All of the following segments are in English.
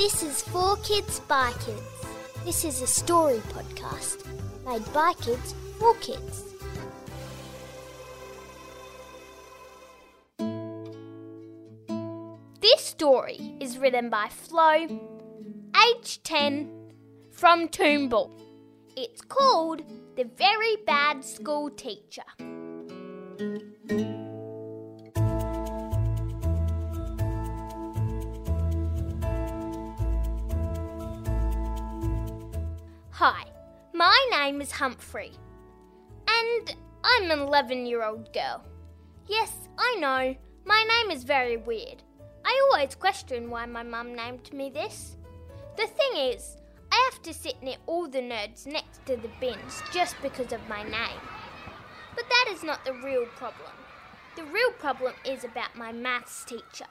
This is For Kids by Kids. This is a story podcast made by kids for kids. This story is written by Flo, age 10, from Toombul. It's called The Very Bad School Teacher. Hi, my name is Humphrey, and I'm an 11 year old girl. Yes, I know, my name is very weird. I always question why my mum named me this. The thing is, I have to sit near all the nerds next to the bins just because of my name. But that is not the real problem. The real problem is about my maths teacher,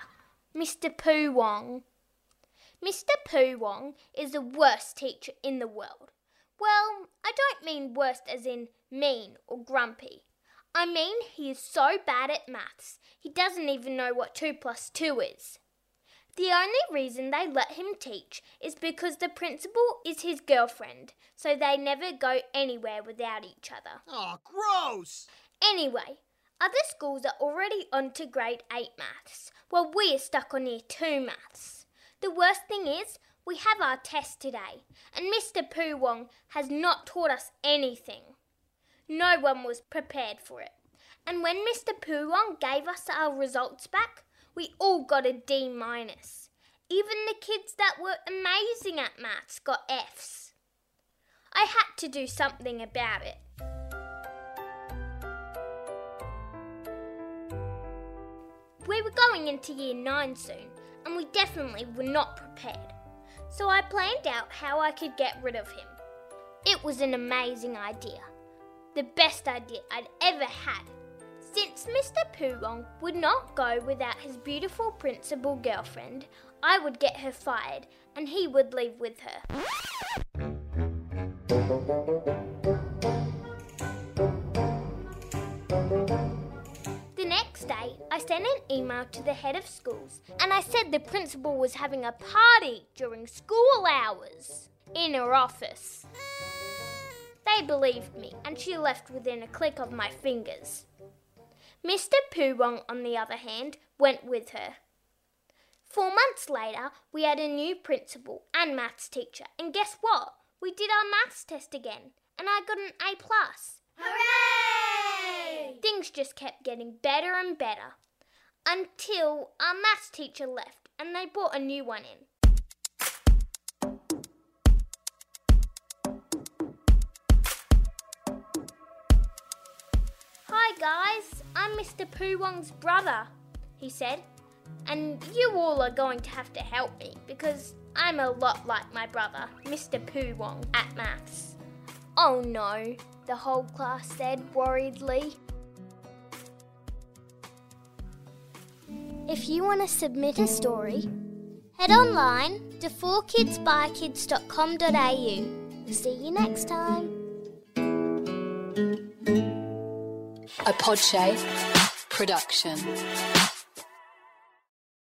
Mr. Poo Wong. Mr. Poo Wong is the worst teacher in the world. Well, I don't mean worst as in mean or grumpy. I mean he is so bad at maths, he doesn't even know what 2 plus 2 is. The only reason they let him teach is because the principal is his girlfriend, so they never go anywhere without each other. Oh, gross! Anyway, other schools are already on to grade 8 maths, while we are stuck on year 2 maths. The worst thing is, we have our test today, and Mr. Poo Wong has not taught us anything. No one was prepared for it. And when Mr. Poo Wong gave us our results back, we all got a D minus. Even the kids that were amazing at maths got Fs. I had to do something about it. We were going into year 9 soon, and we definitely were not prepared. So I planned out how I could get rid of him. It was an amazing idea. The best idea I'd ever had. Since Mr. Poolong would not go without his beautiful principal girlfriend, I would get her fired and he would leave with her. I sent an email to the head of schools and I said the principal was having a party during school hours in her office. They believed me and she left within a click of my fingers. Mr. Poo Wong, on the other hand, went with her. Four months later, we had a new principal and maths teacher, and guess what? We did our maths test again, and I got an A plus. Hooray! Things just kept getting better and better until our maths teacher left and they brought a new one in. Hi guys, I'm Mr. Poo Wong's brother, he said, and you all are going to have to help me because I'm a lot like my brother, Mr. Poo Wong, at maths. Oh no, the whole class said worriedly. If you want to submit a story, head online to 4kidsbykids.com.au. We'll see you next time. A Podshape production.